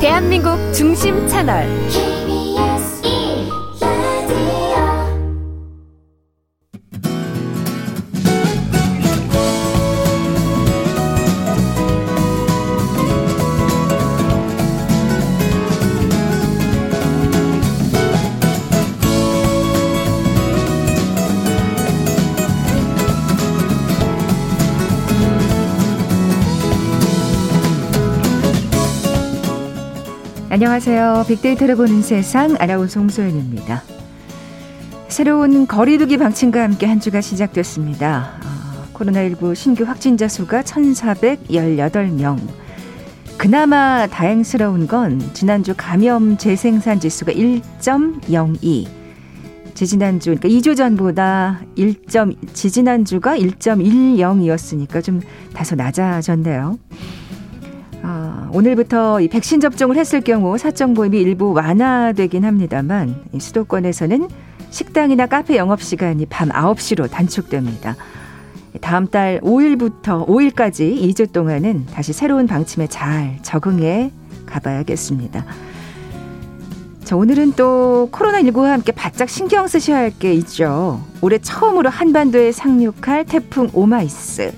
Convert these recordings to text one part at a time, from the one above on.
대한민국 중심 채널 안녕하세요. 빅데이터를 보는 세상 아나운서 홍소연입니다. 새로운 거리두기 방침과 함께 한 주가 시작됐습니다. 어, 코로나19 신규 확진자 수가 1,418명. 그나마 다행스러운 건 지난주 감염 재생산 지수가 1.02. 지지난주, 그러니까 2주 전보다 1. 지지난주가 1.10이었으니까 좀 다소 낮아졌네요. 아, 오늘부터 이 백신 접종을 했을 경우 사적 모임이 일부 완화되긴 합니다만 수도권에서는 식당이나 카페 영업 시간이 밤 9시로 단축됩니다. 다음 달 5일부터 5일까지 2주 동안은 다시 새로운 방침에 잘 적응해 가봐야겠습니다. 자, 오늘은 또 코로나19와 함께 바짝 신경 쓰셔야 할 게 있죠. 올해 처음으로 한반도에 상륙할 태풍 오마이스.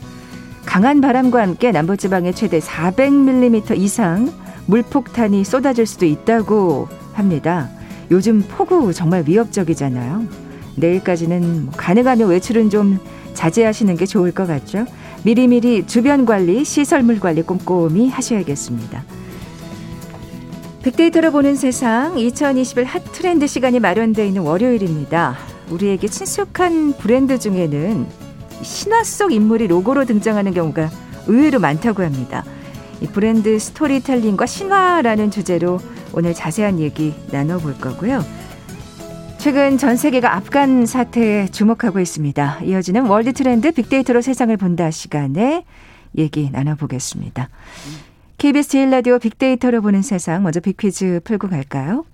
강한 바람과 함께 남부지방에 최대 400mm 이상 물폭탄이 쏟아질 수도 있다고 합니다. 요즘 폭우 정말 위협적이잖아요. 내일까지는 뭐 가능하면 외출은 좀 자제하시는 게 좋을 것 같죠. 미리미리 주변 관리, 시설물 관리 꼼꼼히 하셔야겠습니다. 빅데이터로 보는 세상 2021 핫 트렌드 시간이 마련되어 있는 월요일입니다. 우리에게 친숙한 브랜드 중에는 신화 속 인물이 로고로 등장하는 경우가 의외로 많다고 합니다. 이 브랜드 스토리텔링과 신화라는 주제로 오늘 자세한 얘기 나눠볼 거고요. 최근 전 세계가 아프간 사태에 주목하고 있습니다. 이어지는 월드 트렌드 빅데이터로 세상을 본다 시간에 얘기 나눠보겠습니다. KBS 제일 라디오 빅데이터로 보는 세상 먼저 빅퀴즈 풀고 갈까요?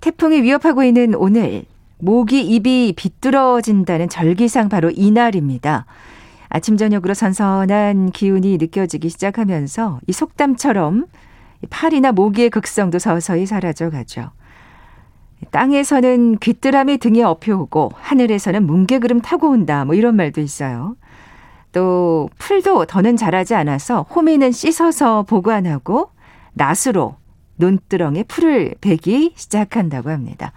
태풍이 위협하고 있는 오늘 목이 입이 비뚤어진다는 절기상 바로 이날입니다. 아침 저녁으로 선선한 기운이 느껴지기 시작하면서 이 속담처럼 팔이나 모기의 극성도 서서히 사라져 가죠. 땅에서는 귀뚜라미 등에 업혀오고 하늘에서는 뭉게구름 타고 온다 뭐 이런 말도 있어요. 또 풀도 더는 자라지 않아서 호미는 씻어서 보관하고 낫으로 논두렁에 풀을 베기 시작한다고 합니다.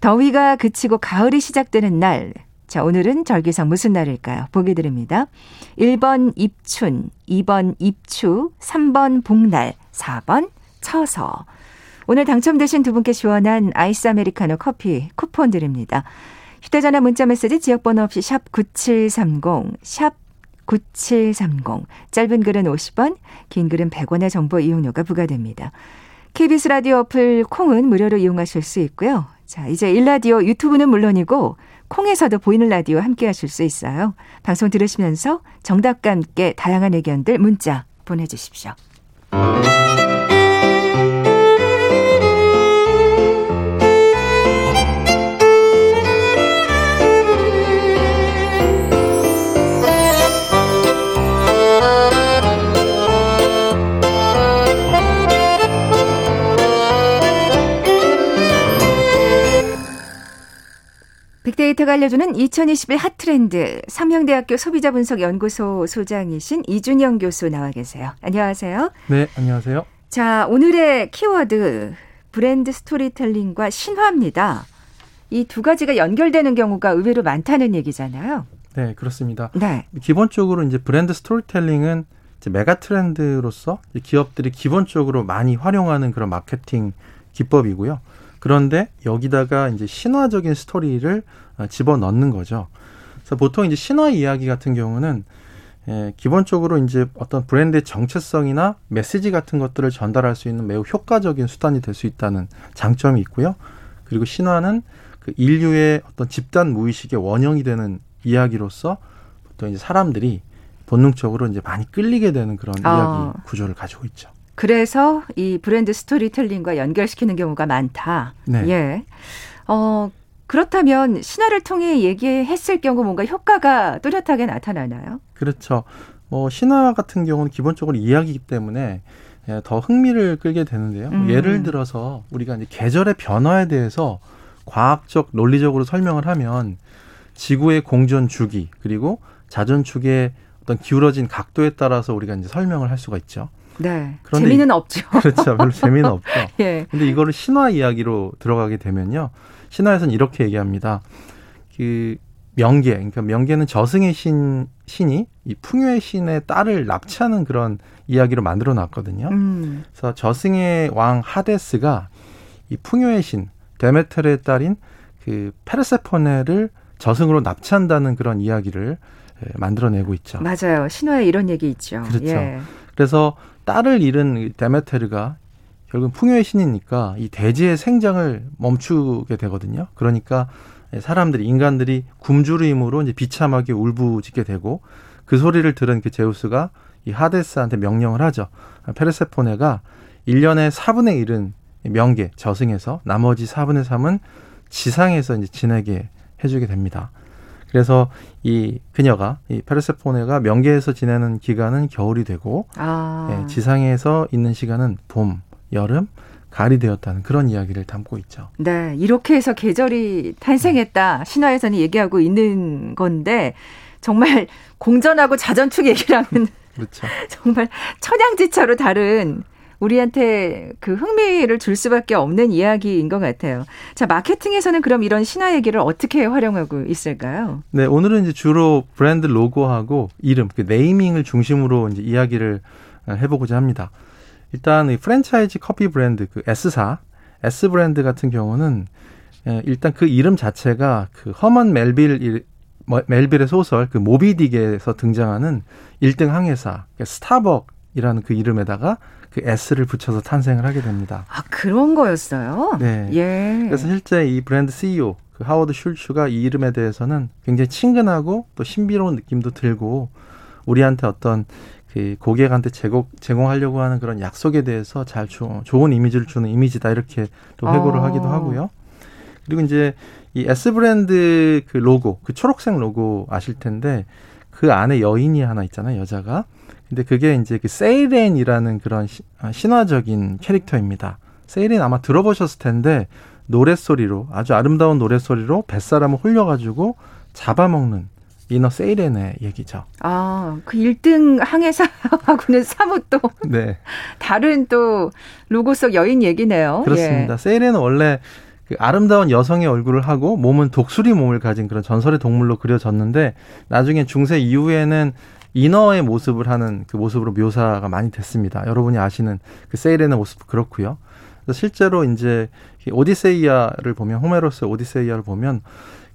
더위가 그치고 가을이 시작되는 날. 자, 오늘은 절기상 무슨 날일까요? 보기 드립니다. 1번 입춘, 2번 입추, 3번 복날, 4번 처서. 오늘 당첨되신 두 분께 시원한 아이스 아메리카노 커피 쿠폰 드립니다. 휴대전화 문자 메시지 지역번호 없이 샵 9730, 샵 9730. 짧은 글은 50원, 긴 글은 100원의 정보 이용료가 부과됩니다. KBS 라디오 어플 콩은 무료로 이용하실 수 있고요. 자, 이제 일라디오 유튜브는 물론이고 콩에서도 보이는 라디오 함께 하실 수 있어요. 방송 들으시면서 정답과 함께 다양한 의견들 문자 보내주십시오. 빅데이터가 알려주는 2021 핫트렌드 삼형대학교 소비자분석연구소 소장이신 이준영 교수 나와 계세요. 안녕하세요. 네, 안녕하세요. 자, 오늘의 키워드 브랜드 스토리텔링과 신화입니다. 이 두 가지가 연결되는 경우가 의외로 많다는 얘기잖아요. 네, 그렇습니다. 네. 기본적으로 이제 브랜드 스토리텔링은 이제 메가 트렌드로서 기업들이 기본적으로 많이 활용하는 그런 마케팅 기법이고요. 그런데 여기다가 이제 신화적인 스토리를 어, 집어 넣는 거죠. 그래서 보통 이제 신화 이야기 같은 경우는 예, 기본적으로 이제 어떤 브랜드의 정체성이나 메시지 같은 것들을 전달할 수 있는 매우 효과적인 수단이 될 수 있다는 장점이 있고요. 그리고 신화는 그 인류의 어떤 집단 무의식의 원형이 되는 이야기로서 보통 이제 사람들이 본능적으로 이제 많이 끌리게 되는 그런 어. 이야기 구조를 가지고 있죠. 그래서 이 브랜드 스토리텔링과 연결시키는 경우가 많다. 네. 예. 어, 그렇다면 신화를 통해 얘기했을 경우 뭔가 효과가 뚜렷하게 나타나나요? 그렇죠. 뭐 신화 같은 경우는 기본적으로 이야기이기 때문에 예, 더 흥미를 끌게 되는데요. 음. 예를 들어서 우리가 이제 계절의 변화에 대해서 과학적 논리적으로 설명을 하면 지구의 공전 주기 그리고 자전 축의 어떤 기울어진 각도에 따라서 우리가 이제 설명을 할 수가 있죠. 네. 그런데 재미는 없죠. 그렇죠. 별로 재미는 없죠. 예. 근데 이거를 신화 이야기로 들어가게 되면요. 신화에서는 이렇게 얘기합니다. 그 명계, 그러니까 명계는 저승의 신 신이 이 풍요의 신의 딸을 납치하는 그런 이야기로 만들어 놨거든요. 음. 그래서 저승의 왕 하데스가 이 풍요의 신 데메테르의 딸인 그 페르세포네를 저승으로 납치한다는 그런 이야기를 예, 만들어내고 있죠. 맞아요. 신화에 이런 얘기 있죠. 그렇죠. 예. 그래서 딸을 잃은 이 데메테르가 결국 풍요의 신이니까 이 대지의 생장을 멈추게 되거든요. 그러니까 사람들이 인간들이 굶주림으로 이제 비참하게 울부짖게 되고 그 소리를 들은 그 제우스가 이 하데스한테 명령을 하죠. 페르세포네가 1년에 4분의 1은 명계 저승에서 나머지 4분의 3은 지상에서 이제 지내게 해주게 됩니다. 그래서 이 그녀가 이 페르세포네가 명계에서 지내는 기간은 겨울이 되고 아. 예, 지상에서 있는 시간은 봄, 여름, 가을이 되었다는 그런 이야기를 담고 있죠. 네, 이렇게 해서 계절이 탄생했다. 신화에서는 얘기하고 있는 건데 정말 공전하고 자전축 얘기랑은 그렇죠. 정말 천양지차로 다른 우리한테 그 흥미를 줄 수밖에 없는 이야기인 것 같아요. 자, 마케팅에서는 그럼 이런 신화 얘기를 어떻게 활용하고 있을까요? 네, 오늘은 이제 주로 브랜드 로고하고 이름, 그 네이밍을 중심으로 이제 이야기를 해보고자 합니다. 일단 이 프랜차이즈 커피 브랜드 그 S사, S 브랜드 같은 경우는 예, 일단 그 이름 자체가 그 허먼 멜빌 멜빌의 소설 그 모비딕에서 등장하는 1등 항해사 그러니까 스타벅이라는 그 이름에다가 그 S를 붙여서 탄생을 하게 됩니다. 아, 그런 거였어요? 네. 예. 그래서 실제 이 브랜드 CEO 그 하워드 슐츠가 이 이름에 대해서는 굉장히 친근하고 또 신비로운 느낌도 들고 우리한테 어떤 그 고객한테 제공, 제공하려고 하는 그런 약속에 대해서 잘 주, 좋은 이미지를 주는 이미지다 이렇게 또 회고를 어. 하기도 하고요. 그리고 이제 이 S 브랜드 그 로고, 그 초록색 로고 아실 텐데 그 안에 여인이 하나 있잖아요, 여자가. 근데 그게 이제 그 세이렌이라는 그런 시- 아, 신화적인 캐릭터입니다. 세이렌 아마 들어보셨을 텐데 노랫소리로 아주 아름다운 노랫소리로 뱃사람을 홀려가지고 잡아먹는 이너 세이렌의 얘기죠. 아, 그 1등 항해사하고는 사뭇 또 네, 다른 또 로고 속 여인 얘기네요. 그렇습니다. 예. 세이렌은 원래 그 아름다운 여성의 얼굴을 하고 몸은 독수리 몸을 가진 그런 전설의 동물로 그려졌는데 나중에 중세 이후에는 인어의 모습을 하는 그 모습으로 묘사가 많이 됐습니다. 여러분이 아시는 그 세이렌의 모습 그렇고요. 실제로 이제 이 오디세이아를 보면 호메로스의 오디세이아를 보면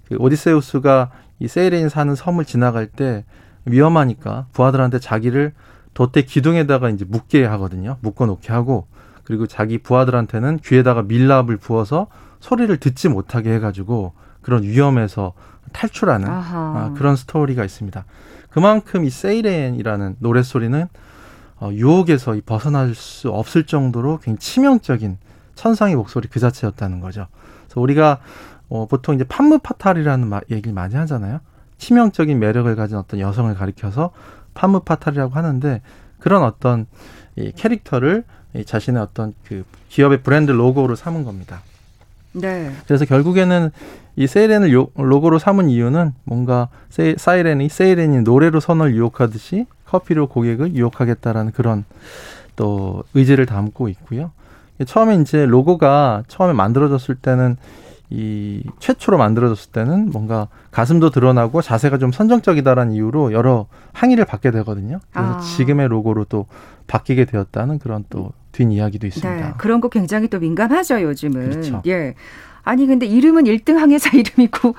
그 오디세우스가 이 세이렌이 사는 섬을 지나갈 때 위험하니까 부하들한테 자기를 돛대 기둥에다가 이제 묶게 하거든요. 묶어 놓게 하고 그리고 자기 부하들한테는 귀에다가 밀랍을 부어서 소리를 듣지 못하게 해가지고 그런 위험에서 탈출하는 아하. 아, 그런 스토리가 있습니다. 그만큼 이 세이렌이라는 노랫소리는 어, 유혹에서 이 벗어날 수 없을 정도로 굉장히 치명적인 천상의 목소리 그 자체였다는 거죠. 그래서 우리가 어, 보통 이제 판무파탈이라는 마, 얘기를 많이 하잖아요. 치명적인 매력을 가진 어떤 여성을 가리켜서 판무파탈이라고 하는데 그런 어떤 이 캐릭터를 이 자신의 어떤 그 기업의 브랜드 로고로 삼은 겁니다. 네. 그래서 결국에는 이 세이렌을 요- 로고로 삼은 이유는 뭔가 세, 사이렌이 세이렌이 노래로 선을 유혹하듯이 커피로 고객을 유혹하겠다라는 그런 또 의지를 담고 있고요. 처음에 이제 로고가 처음에 만들어졌을 때는 이 최초로 만들어졌을 때는 뭔가 가슴도 드러나고 자세가 좀 선정적이다라는 이유로 여러 항의를 받게 되거든요. 그래서 아. 지금의 로고로 또 바뀌게 되었다는 그런 또 뒷이야기도 있습니다. 네. 그런 거 굉장히 또 민감하죠, 요즘은. 그렇죠. 예. 아니, 근데 이름은 1등 항해사 이름이고,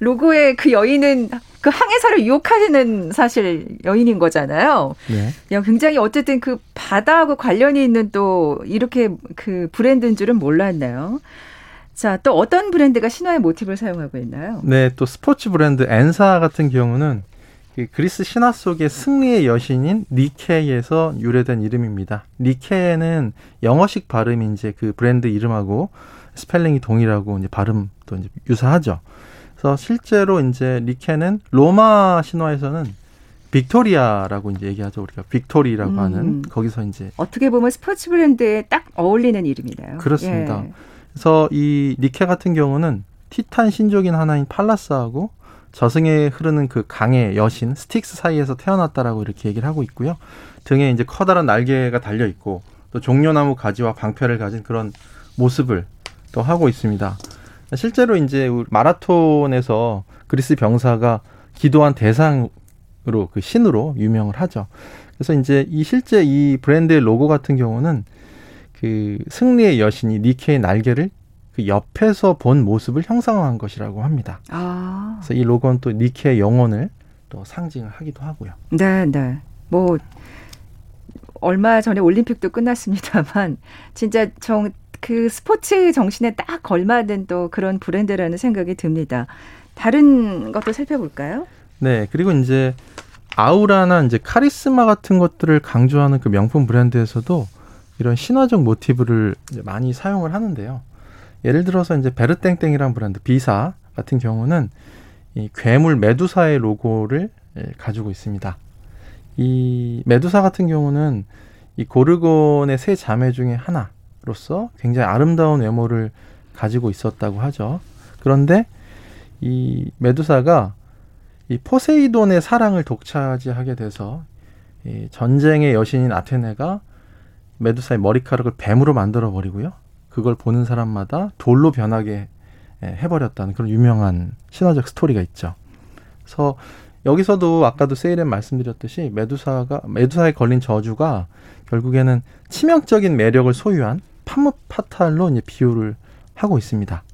로고의 그 여인은 그 항해사를 유혹하는 사실 여인인 거잖아요. 네. 야, 굉장히 어쨌든 그 바다하고 관련이 있는 또 이렇게 그 브랜드인 줄은 몰랐네요. 자, 또 어떤 브랜드가 신화의 모티브를 사용하고 있나요? 네, 또 스포츠 브랜드 엔사 같은 경우는 그 그리스 신화 속의 승리의 여신인 니케에서 유래된 이름입니다. 니케는 영어식 발음이 이제 그 브랜드 이름하고 스펠링이 동일하고 이제 발음도 이제 유사하죠. 그래서 실제로 이제 니케는 로마 신화에서는 빅토리아라고 이제 얘기하죠 우리가 victory라고 음. 하는 거기서 이제 어떻게 보면 스포츠 브랜드에 딱 어울리는 이름이네요. 그렇습니다. 예. 그래서 이 니케 같은 경우는 티탄 신족의 하나인 팔라스하고 저승에 흐르는 그 강의 여신 스틱스 사이에서 태어났다라고 이렇게 얘기를 하고 있고요. 등에 이제 커다란 날개가 달려 있고 또 종려나무 가지와 방패를 가진 그런 모습을 또 하고 있습니다. 실제로 이제 마라톤에서 그리스 병사가 기도한 대상으로 그 신으로 유명을 하죠. 그래서 이제 이 실제 이 브랜드의 로고 같은 경우는 그 승리의 여신이 니케의 날개를 그 옆에서 본 모습을 형상화한 것이라고 합니다. 아, 그래서 이 로고는 또 니케의 영혼을 또 상징을 하기도 하고요. 네, 네. 뭐 얼마 전에 올림픽도 끝났습니다만 진짜 정 그 스포츠 정신에 딱 걸맞은 또 그런 브랜드라는 생각이 듭니다. 다른 것도 살펴볼까요? 네, 그리고 이제 아우라나 이제 카리스마 같은 것들을 강조하는 그 명품 브랜드에서도 이런 신화적 모티브를 많이 사용을 하는데요. 예를 들어서 이제 베르땡땡이라는 브랜드 비사 같은 경우는 이 괴물 메두사의 로고를 예, 가지고 있습니다. 이 메두사 같은 경우는 이 고르곤의 세 자매 중에 하나로서 굉장히 아름다운 외모를 가지고 있었다고 하죠. 그런데 이 메두사가 이 포세이돈의 사랑을 독차지하게 돼서 이 전쟁의 여신인 아테네가 메두사의 머리카락을 뱀으로 만들어 버리고요. 그걸 보는 사람마다 돌로 변하게 예, 해버렸다는 그런 유명한 신화적 스토리가 있죠. 그래서 여기서도 아까도 세일엔 말씀드렸듯이 메두사가 메두사에 걸린 저주가 결국에는 치명적인 매력을 소유한 파무파탈로 이제 비유를 하고 있습니다.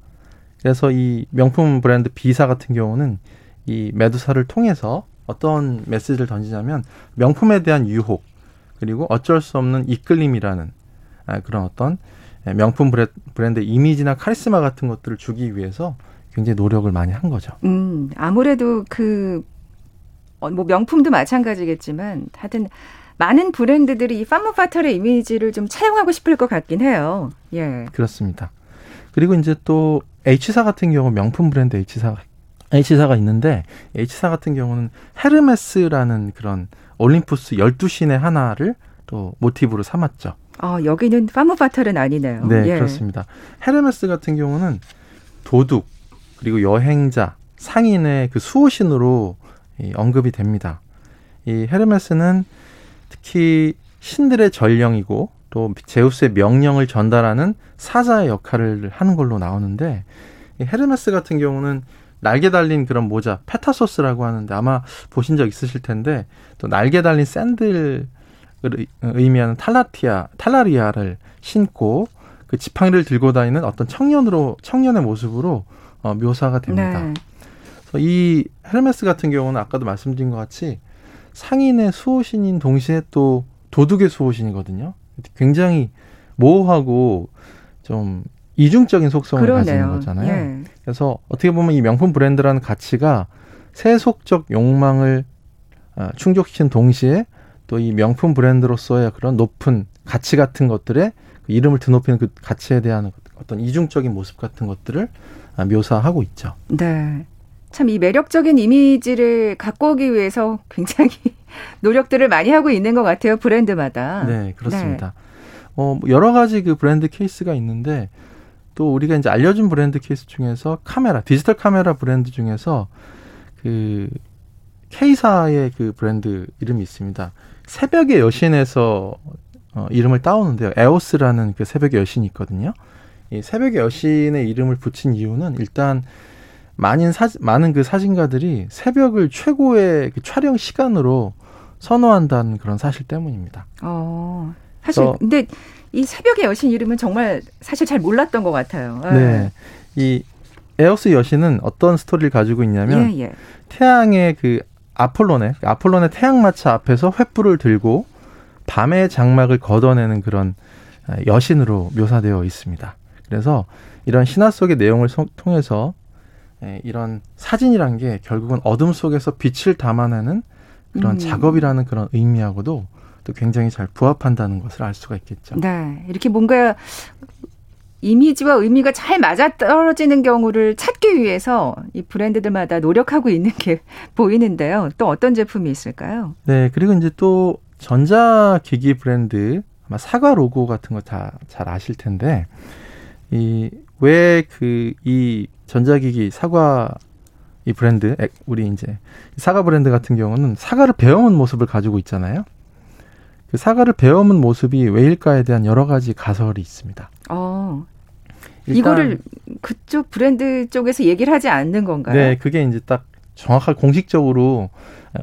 그래서 이 명품 브랜드 비사 같은 경우는 이 메두사를 통해서 어떤 메시지를 던지냐면 명품에 대한 유혹 그리고 어쩔 수 없는 이끌림이라는 아, 그런 어떤 명품 브레- 브랜드 이미지나 카리스마 같은 것들을 주기 위해서 굉장히 노력을 많이 한 거죠. 음, 아무래도 그, 어, 뭐 명품도 마찬가지겠지만, 하여튼, 많은 브랜드들이 이 파무 파털의 이미지를 좀 차용하고 싶을 것 같긴 해요. 예. 그렇습니다. 그리고 이제 또 H사 같은 경우 명품 브랜드 H사 H사가 있는데 H사 같은 경우는 헤르메스라는 그런 올림푸스 12신의 하나를 또 모티브로 삼았죠. 어, 여기는 파무파털은 아니네요. 네, 예. 그렇습니다. 헤르메스 같은 경우는 도둑 그리고 여행자, 상인의 그 수호신으로 이 언급이 됩니다. 이 헤르메스는 특히 신들의 전령이고 또 제우스의 명령을 전달하는 사자의 역할을 하는 걸로 나오는데 이 헤르메스 같은 경우는 날개 달린 그런 모자 페타소스라고 하는데 아마 보신 적 있으실 텐데 또 날개 달린 샌들을 의- 의미하는 탈라티아 탈라리아를 신고 그 지팡이를 들고 다니는 어떤 청년으로 청년의 모습으로 어, 묘사가 됩니다. 네. 그래서 이 헤르메스 같은 경우는 아까도 말씀드린 것 같이 상인의 수호신인 동시에 또 도둑의 수호신이거든요. 굉장히 모호하고 좀 이중적인 속성을 가지는 그러네요. 거잖아요. 예. 그래서 어떻게 보면 이 명품 브랜드라는 가치가 세속적 욕망을 아, 충족시킨 동시에 또 이 명품 브랜드로서의 그런 높은 가치 같은 것들의 그 이름을 드높이는 그 가치에 대한 어떤 이중적인 모습 같은 것들을 아, 묘사하고 있죠. 네. 참 이 매력적인 이미지를 갖고 오기 위해서 굉장히 노력들을 많이 하고 있는 것 같아요. 브랜드마다. 네, 그렇습니다. 어, 뭐 여러 가지 그 브랜드 케이스가 있는데 또 우리가 이제 알려준 브랜드 케이스 중에서 카메라, 디지털 카메라 브랜드 중에서 그 K사의 그 브랜드 이름이 있습니다. 새벽의 여신에서 어, 이름을 따오는데요. 에오스라는 그 새벽의 여신이 있거든요. 이 새벽의 여신의 이름을 붙인 이유는 일단 많은 사 많은 그 사진가들이 새벽을 최고의 그 촬영 시간으로 선호한다는 그런 사실 때문입니다. 어. 사실 저- 근데 이 새벽의 여신 이름은 정말 사실 잘 몰랐던 것 같아요. 예. 네. 이 에오스 여신은 어떤 스토리를 가지고 있냐면 예, 예. 태양의 그 아폴론의 아폴론의 태양마차 앞에서 횃불을 들고 밤의 장막을 걷어내는 그런 아, 여신으로 묘사되어 있습니다. 그래서 이런 신화 속의 내용을 소- 통해서 에, 이런 사진이란 게 결국은 어둠 속에서 빛을 담아내는 그런 음. 작업이라는 그런 의미하고도 또 굉장히 잘 부합한다는 것을 알 수가 있겠죠. 네. 이렇게 뭔가 이미지와 의미가 잘 맞아떨어지는 경우를 찾기 위해서 이 브랜드들마다 노력하고 있는 게 보이는데요. 또 어떤 제품이 있을까요? 네, 그리고 이제 또 전자기기 브랜드 아마 사과 로고 같은 거 다 잘 아실 텐데 이 왜 그 이 전자기기 사과 이 브랜드 우리 이제 사과 브랜드 같은 경우는 사과를 베어문 모습을 가지고 있잖아요. 그 사과를 베어문 모습이 왜일까에 대한 여러 가지 가설이 있습니다. 어, 이거를 그쪽 브랜드 쪽에서 얘기를 하지 않는 건가요? 네, 그게 이제 딱 정확하게 공식적으로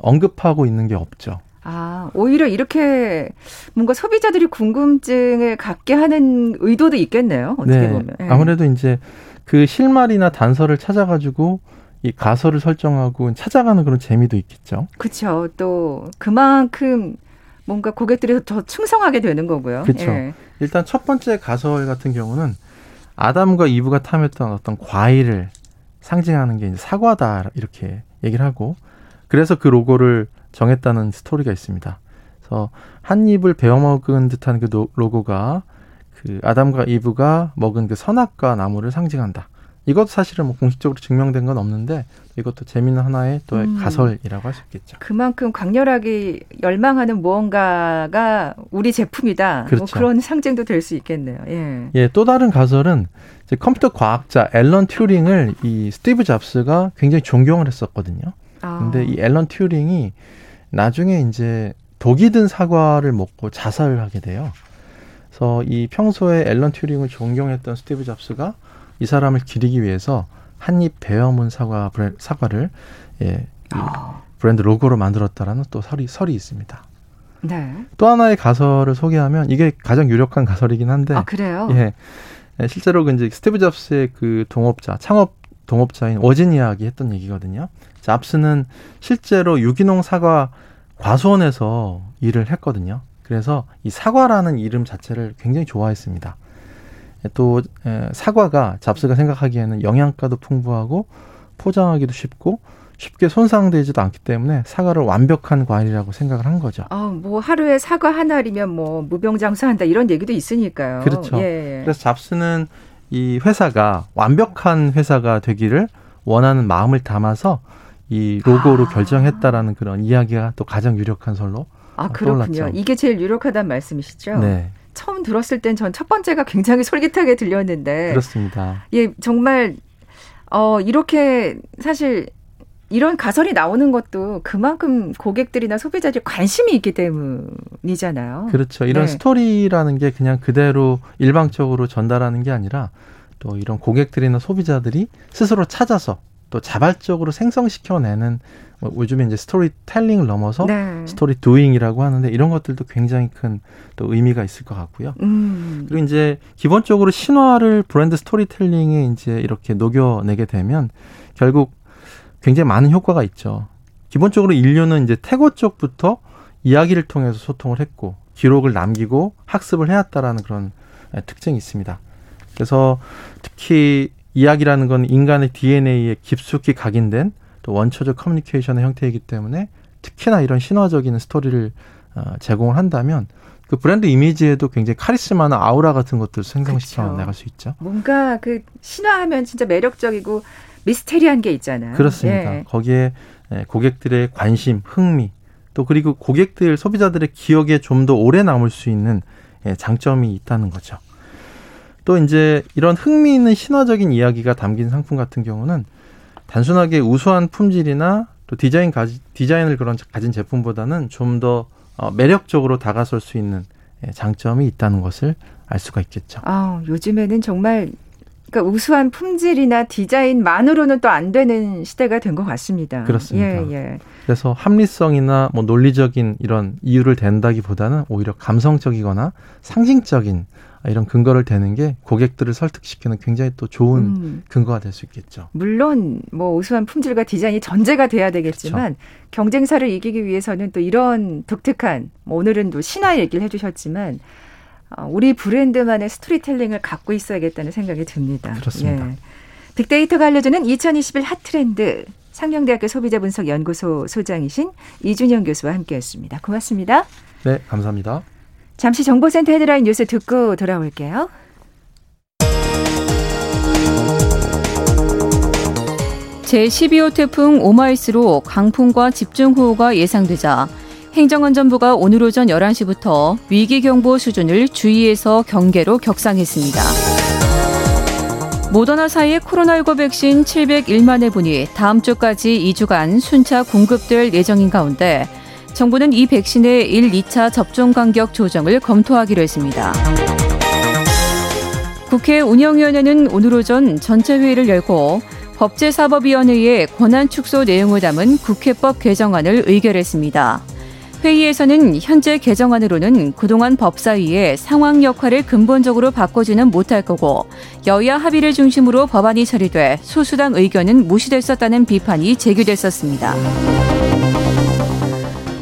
언급하고 있는 게 없죠. 아, 오히려 이렇게 뭔가 소비자들이 궁금증을 갖게 하는 의도도 있겠네요. 어떻게 네, 보면. 네. 아무래도 이제 그 실말이나 단서를 찾아가지고 이 가설을 설정하고 찾아가는 그런 재미도 있겠죠. 그렇죠. 또 그만큼 뭔가 고객들이 더 충성하게 되는 거고요. 그렇죠. 예. 일단 첫 번째 가설 같은 경우는 아담과 이브가 탐했던 어떤 과일을 상징하는 게 이제 사과다 이렇게 얘기를 하고 그래서 그 로고를 정했다는 스토리가 있습니다. 그래서 한 입을 베어 먹은 듯한 그 로고가 그 아담과 이브가 먹은 그 선악과 나무를 상징한다. 이것도 사실은 뭐 공식적으로 증명된 건 없는데 이것도 재미있는 하나의 또 음. 가설이라고 할 수 있겠죠. 그만큼 강렬하게 열망하는 무언가가 우리 제품이다. 뭐 그렇죠. 뭐 그런 상징도 될 수 있겠네요. 예. 예, 또 다른 가설은 이제 컴퓨터 과학자 앨런 튜링을 이 스티브 잡스가 굉장히 존경을 했었거든요. 아. 근데 이 앨런 튜링이 나중에 이제 독이 든 사과를 먹고 자살을 하게 돼요. 그래서 이 평소에 앨런 튜링을 존경했던 스티브 잡스가 이 사람을 기리기 위해서 한입 베어문 사과 브랜, 사과를 예, 아. 브랜드 로고로 만들었다라는 또 설이 설이 있습니다. 네. 또 하나의 가설을 소개하면 이게 가장 유력한 가설이긴 한데. 아 그래요? 예. 예 실제로 그 이제 스티브 잡스의 그 동업자, 창업 동업자인 워지니아가 했던 얘기거든요. 잡스는 실제로 유기농 사과 과수원에서 일을 했거든요. 그래서 이 사과라는 이름 자체를 굉장히 좋아했습니다. 또 사과가 잡스가 생각하기에는 영양가도 풍부하고 포장하기도 쉽고 쉽게 손상되지도 않기 때문에 사과를 완벽한 과일이라고 생각을 한 거죠. 아, 뭐 하루에 사과 하나리면 뭐 무병장수한다 이런 얘기도 있으니까요. 그렇죠. 예, 예. 그래서 잡스는 이 회사가 완벽한 회사가 되기를 원하는 마음을 담아서 이 로고로 아. 결정했다라는 그런 이야기가 또 가장 유력한 설로 아 그렇군요. 떠올랐죠. 이게 제일 유력하다는 말씀이시죠? 네. 처음 들었을 땐 전 첫 번째가 굉장히 솔깃하게 들렸는데 그렇습니다. 예, 정말 어 이렇게 사실 이런 가설이 나오는 것도 그만큼 고객들이나 소비자들이 관심이 있기 때문이잖아요. 그렇죠. 이런 네. 스토리라는 게 그냥 그대로 일방적으로 전달하는 게 아니라 또 이런 고객들이나 소비자들이 스스로 찾아서 또 자발적으로 생성시켜내는 뭐 요즘에 이제 스토리텔링을 넘어서 네. story doing이라고 하는데 이런 것들도 굉장히 큰 또 의미가 있을 것 같고요. 음. 그리고 이제 기본적으로 신화를 브랜드 스토리텔링에 이제 이렇게 녹여내게 되면 결국 굉장히 많은 효과가 있죠. 기본적으로 인류는 이제 태고 쪽부터 이야기를 통해서 소통을 했고 기록을 남기고 학습을 해왔다라는 그런 특징이 있습니다. 그래서 특히 이야기라는 건 인간의 DNA에 깊숙이 각인된 또 원초적 커뮤니케이션의 형태이기 때문에 특히나 이런 신화적인 스토리를 어, 제공을 한다면 그 브랜드 이미지에도 굉장히 카리스마나 아우라 같은 것들을 생성시켜 그렇죠. 나갈 수 있죠. 뭔가 그 신화하면 진짜 매력적이고 미스테리한 게 있잖아요. 그렇습니다. 예. 거기에 예, 고객들의 관심, 흥미, 또 그리고 고객들, 소비자들의 기억에 좀 더 오래 남을 수 있는 예, 장점이 있다는 거죠. 또 이제 이런 흥미있는 신화적인 이야기가 담긴 상품 같은 경우는 단순하게 우수한 품질이나 또 디자인 가지, 디자인을 그런 가진 제품보다는 좀더 어, 매력적으로 다가설 수 있는 예, 장점이 있다는 것을 알 수가 있겠죠. 아, 요즘에는 정말 그러니까 우수한 품질이나 디자인만으로는 또 안 되는 시대가 된 것 같습니다. 그렇습니다. 예, 예. 그래서 합리성이나 뭐 논리적인 이런 이유를 댄다기보다는 오히려 감성적이거나 상징적인 이런 근거를 대는 게 고객들을 설득시키는 굉장히 또 좋은 음. 근거가 될 수 있겠죠. 물론 뭐 우수한 품질과 디자인이 전제가 돼야 되겠지만 그렇죠. 경쟁사를 이기기 위해서는 또 이런 독특한 뭐 오늘은 또 신화 얘기를 해주셨지만 어, 우리 브랜드만의 스토리텔링을 갖고 있어야겠다는 생각이 듭니다. 그렇습니다. 예. 빅데이터가 알려주는 2021 핫트렌드 상명대학교 소비자분석연구소 소장이신 이준영 교수와 함께했습니다. 고맙습니다. 네, 감사합니다. 잠시 정보센터 헤드라인 뉴스 듣고 돌아올게요. 제12호 태풍 오마이스로 강풍과 집중호우가 예상되자 행정안전부가 오늘 오전 11시부터 위기경보 수준을 주의에서 경계로 격상했습니다. 모더나 사이의 코로나19 백신 701만 회분이 다음 주까지 2주간 순차 공급될 예정인 가운데 정부는 이 백신의 1, 2차 접종 간격 조정을 검토하기로 했습니다. 국회 운영위원회는 오늘 오전 전체 회의를 열고 법제사법위원회의 권한 축소 내용을 담은 국회법 개정안을 의결했습니다. 회의에서는 현재 개정안으로는 그동안 법사위의 상왕 역할을 근본적으로 바꾸지는 못할 거고 여야 합의를 중심으로 법안이 처리돼 소수당 의견은 무시됐었다는 비판이 제기됐었습니다.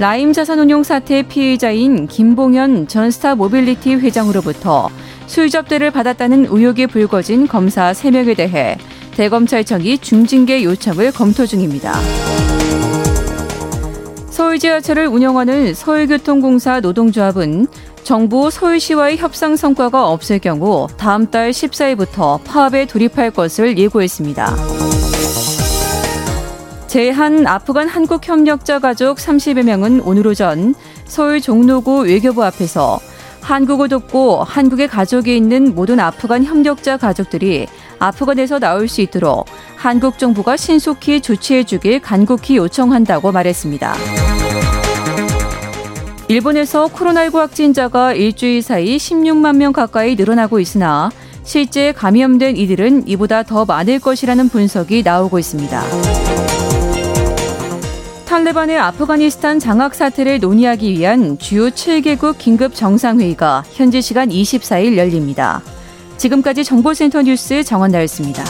라임 자산운용 사태 피해자인 김봉현 전 스타 모빌리티 회장으로부터 술 접대를 받았다는 의혹이 불거진 검사 3명에 대해 대검찰청이 중징계 요청을 검토 중입니다. 서울 지하철을 운영하는 서울교통공사 노동조합은 정부 서울시와의 협상 성과가 없을 경우 다음 달 14일부터 파업에 돌입할 것을 예고했습니다. 제한 아프간 한국 협력자 가족 30여 명은 오늘 오전 서울 종로구 외교부 앞에서 한국을 돕고 한국에 가족이 있는 모든 아프간 협력자 가족들이 아프간에서 나올 수 있도록 한국 정부가 신속히 조치해 주길 간곡히 요청한다고 말했습니다. 일본에서 코로나19 확진자가 일주일 사이 16만 명 가까이 늘어나고 있으나 실제 감염된 이들은 이보다 더 많을 것이라는 분석이 나오고 있습니다. 탈레반의 아프가니스탄 장악 사태를 논의하기 위한 주요 7개국 긴급 정상회의가 현지 시간 24일 열립니다. 지금까지 정보센터 뉴스 정원나였습니다.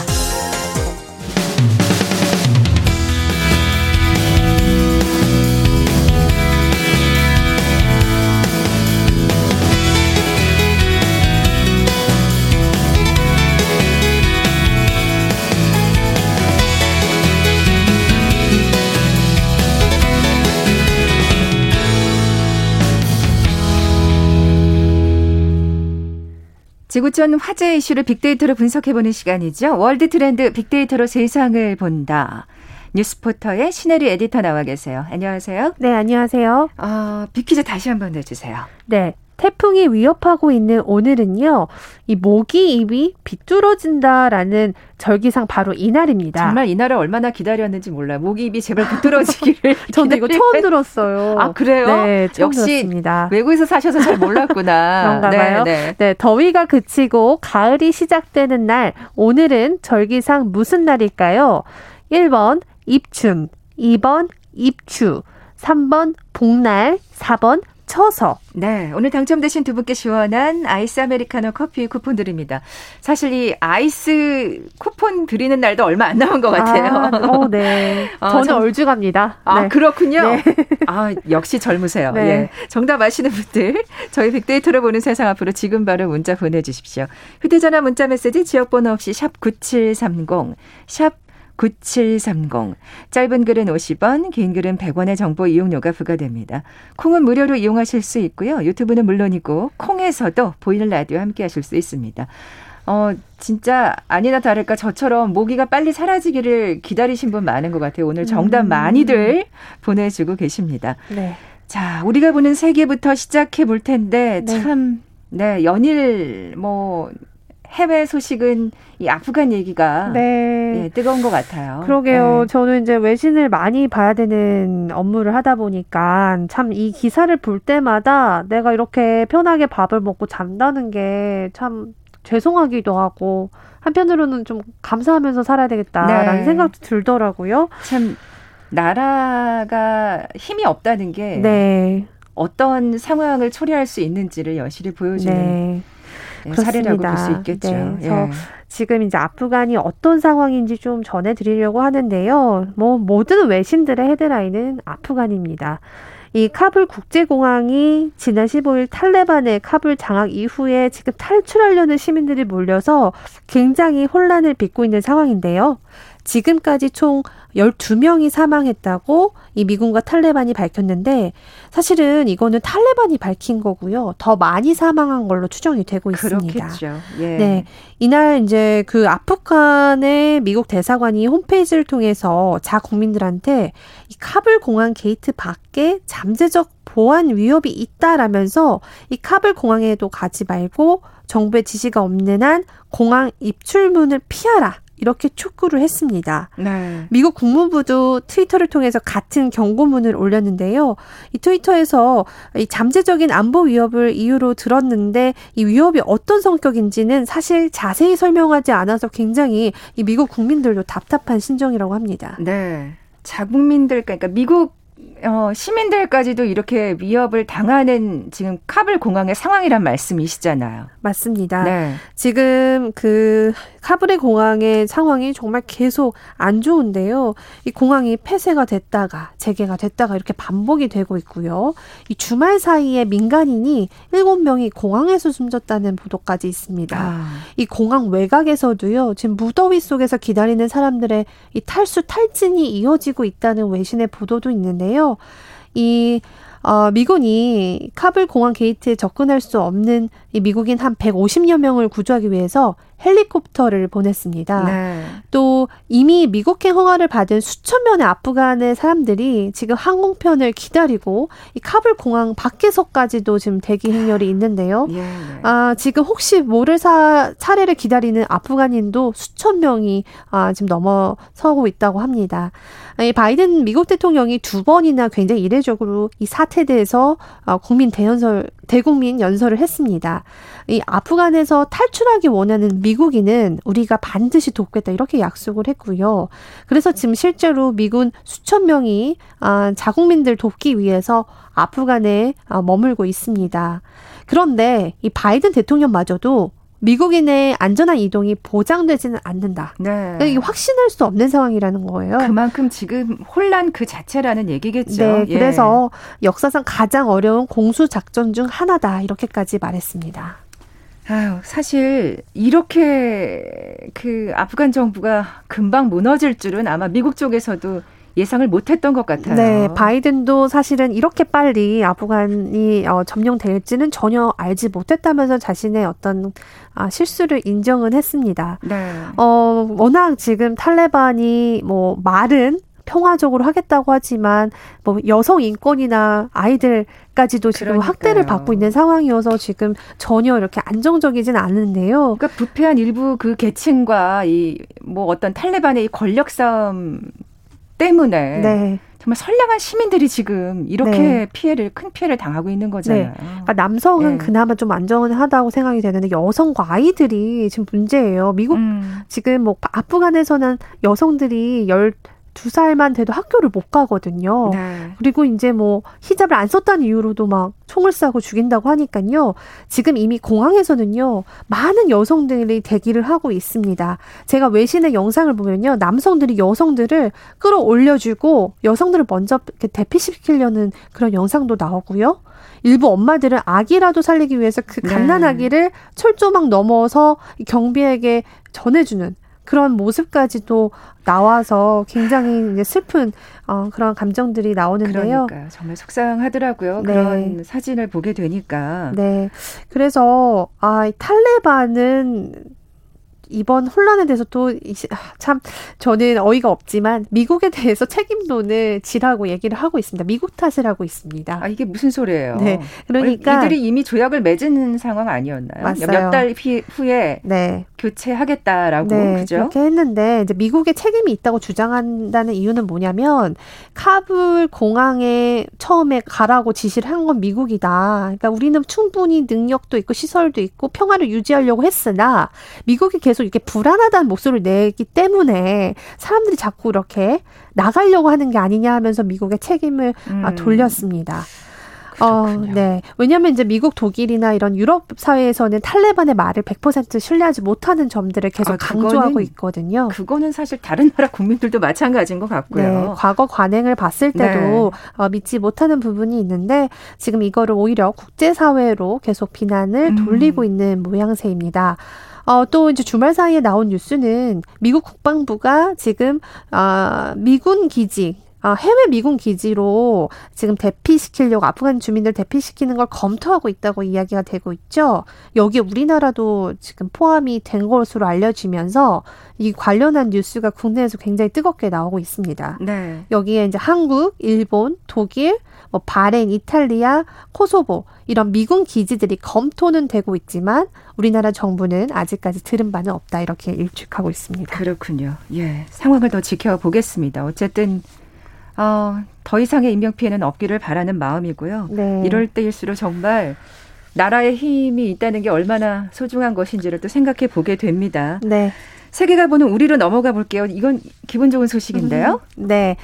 지구촌 화제 이슈를 빅데이터로 분석해보는 시간이죠. 월드 트렌드 빅데이터로 세상을 본다. 뉴스포터의 신혜리 에디터 나와 계세요. 안녕하세요. 네, 안녕하세요. 어, 빅퀴즈 다시 한번 내주세요. 네. 태풍이 위협하고 있는 오늘은요, 이 모기 입이 비뚤어진다라는 절기상 바로 이날입니다. 정말 이날을 얼마나 기다렸는지 몰라요. 모기 입이 제발 비뚤어지기를. 저도 이거 처음 들었어요. 아, 그래요? 네, 역시 들었습니다. 외국에서 사셔서 잘 몰랐구나. 그런가 봐요. 네, 네. 네, 더위가 그치고 가을이 시작되는 날, 오늘은 절기상 무슨 날일까요? 1번 입춘, 2번 입추, 3번 복날, 4번 쳐서. 네, 오늘 당첨되신 두 분께 시원한 아이스 아메리카노 커피 쿠폰 드립니다. 사실 이 아이스 쿠폰 드리는 날도 얼마 안 남은 것 같아요. 아, 어, 네. 어, 저는 정- 얼죽합니다. 아, 네. 그렇군요. 네. 아, 역시 젊으세요. 네. 예. 정답 아시는 분들, 저희 빅데이터로 보는 세상 앞으로 지금 바로 문자 보내주십시오. 휴대전화 문자 메시지 지역번호 없이 샵 9730, 샵 9730. 짧은 글은 50원, 긴 글은 100원의 정보 이용료가 부과됩니다. 콩은 무료로 이용하실 수 있고요. 유튜브는 물론이고, 콩에서도 보이는 라디오 함께 하실 수 있습니다. 어, 진짜 아니나 다를까 저처럼 모기가 빨리 사라지기를 기다리신 분 많은 것 같아요. 오늘 정답 음. 많이들 보내주고 계십니다. 네. 자, 우리가 보는 세계부터 시작해 볼 텐데 네. 참, 네, 연일 뭐 해외 소식은 이 아프간 얘기가 네. 예, 뜨거운 것 같아요. 그러게요. 네. 저는 이제 외신을 많이 봐야 되는 업무를 하다 보니까 참 이 기사를 볼 때마다 내가 이렇게 편하게 밥을 먹고 잔다는 게 참 죄송하기도 하고 한편으로는 좀 감사하면서 살아야 되겠다라는 네. 생각도 들더라고요. 참 나라가 힘이 없다는 게 네. 어떤 상황을 초래할 수 있는지를 여실히 보여주는 네. 예, 사례라고 볼수 그렇습니다. 있겠죠. 네, 예. 그래서 지금 이제 아프간이 어떤 상황인지 좀 전해드리려고 하는데요. 뭐 모든 외신들의 헤드라인은 아프간입니다. 이 카불 국제공항이 지난 15일 탈레반의 카불 장악 이후에 지금 탈출하려는 시민들이 몰려서 굉장히 혼란을 빚고 있는 상황인데요. 지금까지 총 12명이 사망했다고 이 미군과 탈레반이 밝혔는데 사실은 이거는 탈레반이 밝힌 거고요. 더 많이 사망한 걸로 추정이 되고 있습니다. 그렇겠죠. 예. 네. 이날 이제 그 아프간의 미국 대사관이 홈페이지를 통해서 자국민들한테 이 카불 공항 게이트 밖에 잠재적 보안 위협이 있다라면서 이 카불 공항에도 가지 말고 정부의 지시가 없는 한 공항 입출문을 피하라. 이렇게 촉구를 했습니다. 네. 미국 국무부도 트위터를 통해서 같은 경고문을 올렸는데요. 이 트위터에서 이 잠재적인 안보 위협을 이유로 들었는데 이 위협이 어떤 성격인지는 사실 자세히 설명하지 않아서 굉장히 이 미국 국민들도 답답한 심정이라고 합니다. 네. 자국민들 그러니까 미국 어, 시민들까지도 이렇게 위협을 당하는 지금 카불 공항의 상황이란 말씀이시잖아요. 맞습니다. 네. 지금 그 카불의 공항의 상황이 정말 계속 안 좋은데요. 이 공항이 폐쇄가 됐다가 재개가 됐다가 이렇게 반복이 되고 있고요. 이 주말 사이에 민간인이 일곱 명이 공항에서 숨졌다는 보도까지 있습니다. 아, 이 공항 외곽에서도요. 지금 무더위 속에서 기다리는 사람들의 이 탈수 탈진이 이어지고 있다는 외신의 보도도 있는데요. 이 어, 미군이 카불 공항 게이트에 접근할 수 없는 이 미국인 한 150여 명을 구조하기 위해서 헬리콥터를 보냈습니다. 네. 또 이미 미국행 허가를 받은 수천 명의 아프간의 사람들이 지금 항공편을 기다리고 이 카불 공항 밖에서까지도 지금 대기 행렬이 있는데요. 예, 예. 아, 지금 혹시 모를 사, 차례를 기다리는 아프간인도 수천 명이 아, 지금 넘어서고 있다고 합니다. 이 바이든 미국 대통령이 두 번이나 굉장히 이례적으로 이 사태에 대해서 어, 국민 대연설, 대국민 연설을 했습니다. 이 아프간에서 탈출하기 원하는 미국인은 우리가 반드시 돕겠다 이렇게 약속을 했고요. 그래서 지금 실제로 미군 수천 명이 아, 자국민들 돕기 위해서 아프간에 아, 머물고 있습니다. 그런데 이 바이든 대통령마저도 미국인의 안전한 이동이 보장되지는 않는다. 네. 그러니까 이게 확신할 수 없는 상황이라는 거예요. 그만큼 지금 혼란 그 자체라는 얘기겠죠. 네, 예. 그래서 역사상 가장 어려운 공수 작전 중 하나다 이렇게까지 말했습니다. 아유, 사실 이렇게 그 아프간 정부가 금방 무너질 줄은 아마 미국 쪽에서도 예상을 못했던 것 같아요. 네, 바이든도 사실은 이렇게 빨리 아프간이 어, 점령될지는 전혀 알지 못했다면서 자신의 어떤 아, 실수를 인정은 했습니다. 네. 어, 워낙 지금 탈레반이 뭐 말은 평화적으로 하겠다고 하지만 뭐 여성 인권이나 아이들까지도 지금 그러니까요. 학대를 받고 있는 상황이어서 지금 전혀 이렇게 안정적이진 않은데요. 그러니까 부패한 일부 그 계층과 이 뭐 어떤 탈레반의 이 권력 싸움 때문에 네. 정말 선량한 시민들이 지금 이렇게 네. 피해를 큰 피해를 당하고 있는 거잖아요. 그러니까 남성은 네. 그나마 좀 안전하다고 생각이 되는데 여성과 아이들이 지금 문제예요. 미국 음. 지금 뭐 아프간에서는 여성들이 12살만 돼도 학교를 못 가거든요. 네. 그리고 이제 뭐 히잡을 안 썼다는 이유로도 막 총을 쏴고 죽인다고 하니까요. 지금 이미 공항에서는요. 많은 여성들이 대기를 하고 있습니다. 제가 외신의 영상을 보면요. 남성들이 여성들을 끌어올려주고 여성들을 먼저 대피시키려는 그런 영상도 나오고요. 일부 엄마들은 아기라도 살리기 위해서 그 네. 갓난 아기를 철조망 넘어서 이 경비에게 전해주는 그런 모습까지도 나와서 굉장히 이제 슬픈 어, 그런 감정들이 나오는데요. 그러니까요. 정말 속상하더라고요. 네. 그런 사진을 보게 되니까. 네. 그래서 아, 이 탈레반은 이번 혼란에 대해서 또 참 저는 어이가 없지만 미국에 대해서 책임론을 지라고 얘기를 하고 있습니다. 미국 탓을 하고 있습니다. 아 이게 무슨 소리예요? 네. 그러니까 이들이 이미 조약을 맺은 상황 아니었나요? 몇 달 후에 네. 교체하겠다라고 네, 그죠? 그렇게 했는데 이제 미국의 책임이 있다고 주장한다는 이유는 뭐냐면 카불 공항에 처음에 가라고 지시를 한 건 미국이다. 그러니까 우리는 충분히 능력도 있고 시설도 있고 평화를 유지하려고 했으나 미국이 계속 이렇게 불안하다는 목소리를 내기 때문에 사람들이 자꾸 이렇게 나가려고 하는 게 아니냐 하면서 미국의 책임을 아, 음. 돌렸습니다. 어, 그렇군요. 네. 왜냐하면 이제 미국, 독일이나 이런 유럽 사회에서는 탈레반의 말을 100% 신뢰하지 못하는 점들을 계속 아, 강조하고 그거는 있거든요. 그거는 사실 다른 나라 국민들도 마찬가지인 것 네, 같고요. 과거 관행을 봤을 때도 네. 어, 믿지 못하는 부분이 있는데 지금 이거를 오히려 국제사회로 계속 비난을 음. 돌리고 있는 모양새입니다. 어, 또 이제 주말 사이에 나온 뉴스는 미국 국방부가 지금 아, 미군 기지 아, 해외 미군 기지로 지금 대피시키려고 아프간 주민들 대피시키는 걸 검토하고 있다고 이야기가 되고 있죠. 여기에 우리나라도 지금 포함이 된 것으로 알려지면서 이 관련한 뉴스가 국내에서 굉장히 뜨겁게 나오고 있습니다. 네. 여기에 이제 한국, 일본, 독일, 뭐 바레인, 이탈리아, 코소보 이런 미군 기지들이 검토는 되고 있지만 우리나라 정부는 아직까지 들은 바는 없다 이렇게 일축하고 있습니다. 그렇군요. 예. 상황을 더 지켜보겠습니다. 어쨌든 어, 더 이상의 인명 피해는 없기를 바라는 마음이고요. 네. 이럴 때일수록 정말 나라의 힘이 있다는 게 얼마나 소중한 것인지를 또 생각해 보게 됩니다. 네. 세계가 보는 우리로 넘어가 볼게요. 이건 기분 좋은 소식인데요. 네.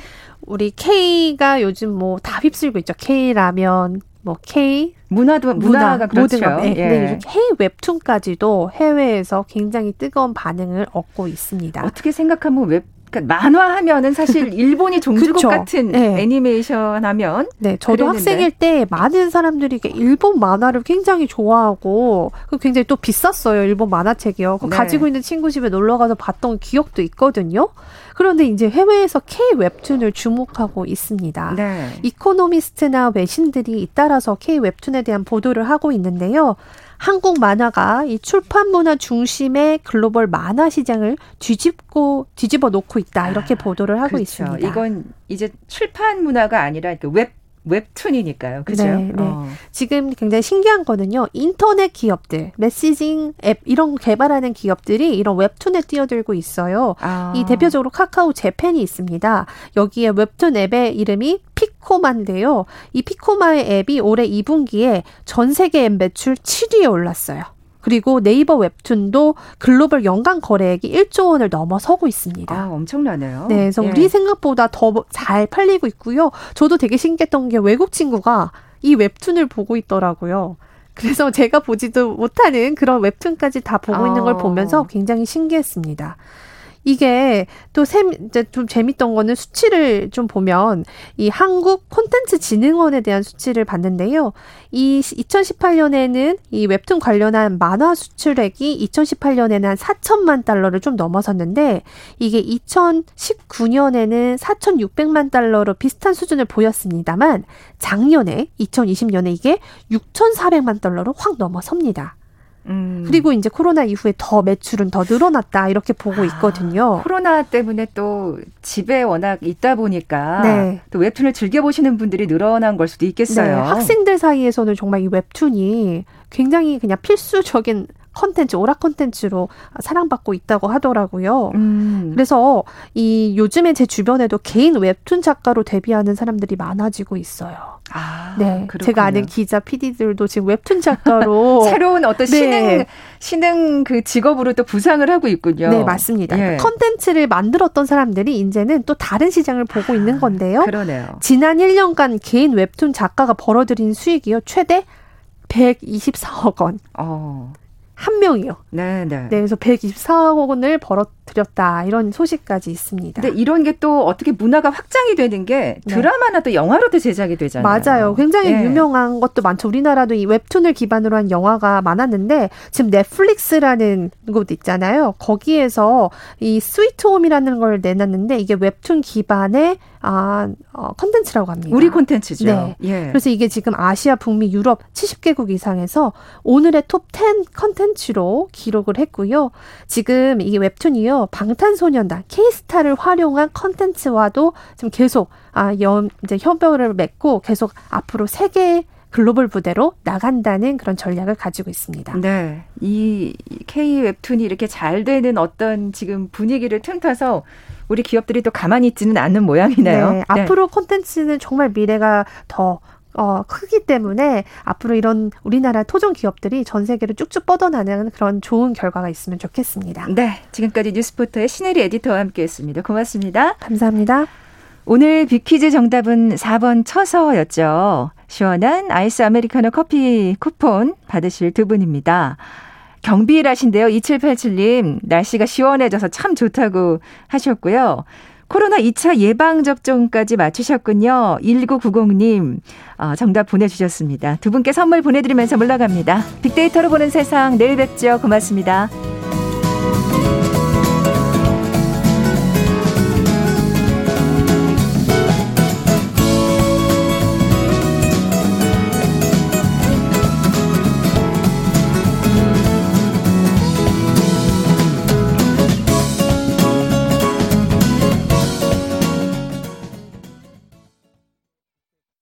우리 K가 요즘 뭐 다 휩쓸고 있죠. K 라면, 뭐 K 문화도 문화가 그렇죠. 모든 거. 네. 예. K 웹툰까지도 해외에서 굉장히 뜨거운 반응을 얻고 있습니다. 어떻게 생각하면 웹 그러니까 만화하면은 사실 일본이 종주국. 같은 네. 애니메이션 하면 네, 저도 그랬는데. 학생일 때 많은 사람들이 일본 만화를 굉장히 좋아하고 그 굉장히 또 비쌌어요. 일본 만화책이요. 네. 가지고 있는 친구 집에 놀러 가서 봤던 기억도 있거든요. 그런데 이제 해외에서 K 웹툰을 주목하고 있습니다. 네. 이코노미스트나 외신들이 잇따라서 K 웹툰에 대한 보도를 하고 있는데요. 한국 만화가 이 출판 문화 중심의 글로벌 만화 시장을 뒤집고 뒤집어 놓고 있다 이렇게 보도를 하고 그렇죠. 있습니다. 이건 이제 출판 문화가 아니라 그웹 웹툰이니까요. 그죠? 네, 네. 어. 지금 굉장히 신기한 거는요. 인터넷 기업들, 메시징 앱 이런 거 개발하는 기업들이 이런 웹툰에 뛰어들고 있어요. 아. 이 대표적으로 카카오 재팬이 있습니다. 여기에 웹툰 앱의 이름이 피코마인데요. 이 피코마의 앱이 올해 2분기에 전 세계 앱 매출 7위에 올랐어요. 그리고 네이버 웹툰도 글로벌 연간 거래액이 1조 원을 넘어서고 있습니다. 아, 엄청나네요. 네, 그래서 예. 우리 생각보다 더 잘 팔리고 있고요. 저도 되게 신기했던 게 외국 친구가 이 웹툰을 보고 있더라고요. 그래서 제가 보지도 못하는 그런 웹툰까지 다 보고 있는 걸 어. 보면서 굉장히 신기했습니다. 이게 또 셈, 이제 좀 재밌던 거는 수치를 좀 보면 이 한국 콘텐츠 진흥원에 대한 수치를 봤는데요. 이 2018년에는 이 웹툰 관련한 만화 수출액이 2018년에는 한 4천만 달러를 좀 넘어섰는데 이게 2019년에는 4,600만 달러로 비슷한 수준을 보였습니다만 작년에 2020년에 이게 6,400만 달러로 확 넘어섭니다. 음. 그리고 이제 코로나 이후에 더 매출은 더 늘어났다 이렇게 보고 있거든요. 코로나 때문에 또 집에 워낙 있다 보니까 네. 또 웹툰을 즐겨 보시는 분들이 늘어난 걸 수도 있겠어요. 네, 학생들 사이에서는 정말 이 웹툰이 굉장히 그냥 필수적인 컨텐츠, 오락 컨텐츠로 사랑받고 있다고 하더라고요. 음. 그래서 이 요즘에 제 주변에도 개인 웹툰 작가로 데뷔하는 사람들이 많아지고 있어요. 아, 네, 그렇군요. 제가 아는 기자, PD들도 지금 웹툰 작가로 새로운 어떤 네. 신흥 신흥 그 직업으로 또 부상을 하고 있군요. 네, 맞습니다. 예. 컨텐츠를 만들었던 사람들이 이제는 또 다른 시장을 보고 있는 건데요. 그러네요. 지난 1년간 개인 웹툰 작가가 벌어들인 수익이요. 최대 124억 원. 어. 한 명이요. 네, 네. 네, 그래서 124억 원을 벌어 들였다. 이런 소식까지 있습니다. 근데 이런 게 또 어떻게 문화가 확장이 되는 게 네. 드라마나 또 영화로도 제작이 되잖아요. 맞아요. 굉장히 예. 유명한 것도 많죠. 우리나라도 이 웹툰을 기반으로 한 영화가 많았는데 지금 넷플릭스라는 곳 있잖아요. 거기에서 이 스위트홈이라는 걸 내놨는데 이게 웹툰 기반의 아, 어, 컨텐츠라고 합니다. 우리 콘텐츠죠. 네. 예. 그래서 이게 지금 아시아, 북미, 유럽 70개국 이상에서 오늘의 톱 10 컨텐츠로 기록을 했고요. 지금 이 웹툰이요. 방탄소년단, K스타를 활용한 컨텐츠와도 지금 계속 아, 연, 이제 협약을 맺고 계속 앞으로 세계 글로벌 부대로 나간다는 그런 전략을 가지고 있습니다. 네. 이 K 웹툰이 이렇게 잘 되는 어떤 지금 분위기를 틈타서 우리 기업들이 또 가만히 있지는 않는 모양이네요. 네, 앞으로 콘텐츠는 정말 미래가 더 어, 크기 때문에 앞으로 이런 우리나라 토종 기업들이 전 세계로 쭉쭉 뻗어나가는 그런 좋은 결과가 있으면 좋겠습니다. 네. 지금까지 뉴스포터의 신혜리 에디터와 함께 했습니다. 고맙습니다. 감사합니다. 오늘 빅퀴즈 정답은 4번 처서였죠. 시원한 아이스 아메리카노 커피 쿠폰 받으실 두 분입니다. 경비일 하신데요. 2787님, 날씨가 시원해져서 참 좋다고 하셨고요. 코로나 2차 예방접종까지 마치셨군요. 1990님, 어, 정답 보내주셨습니다. 두 분께 선물 보내드리면서 물러갑니다. 빅데이터로 보는 세상, 내일 뵙죠. 고맙습니다. 네.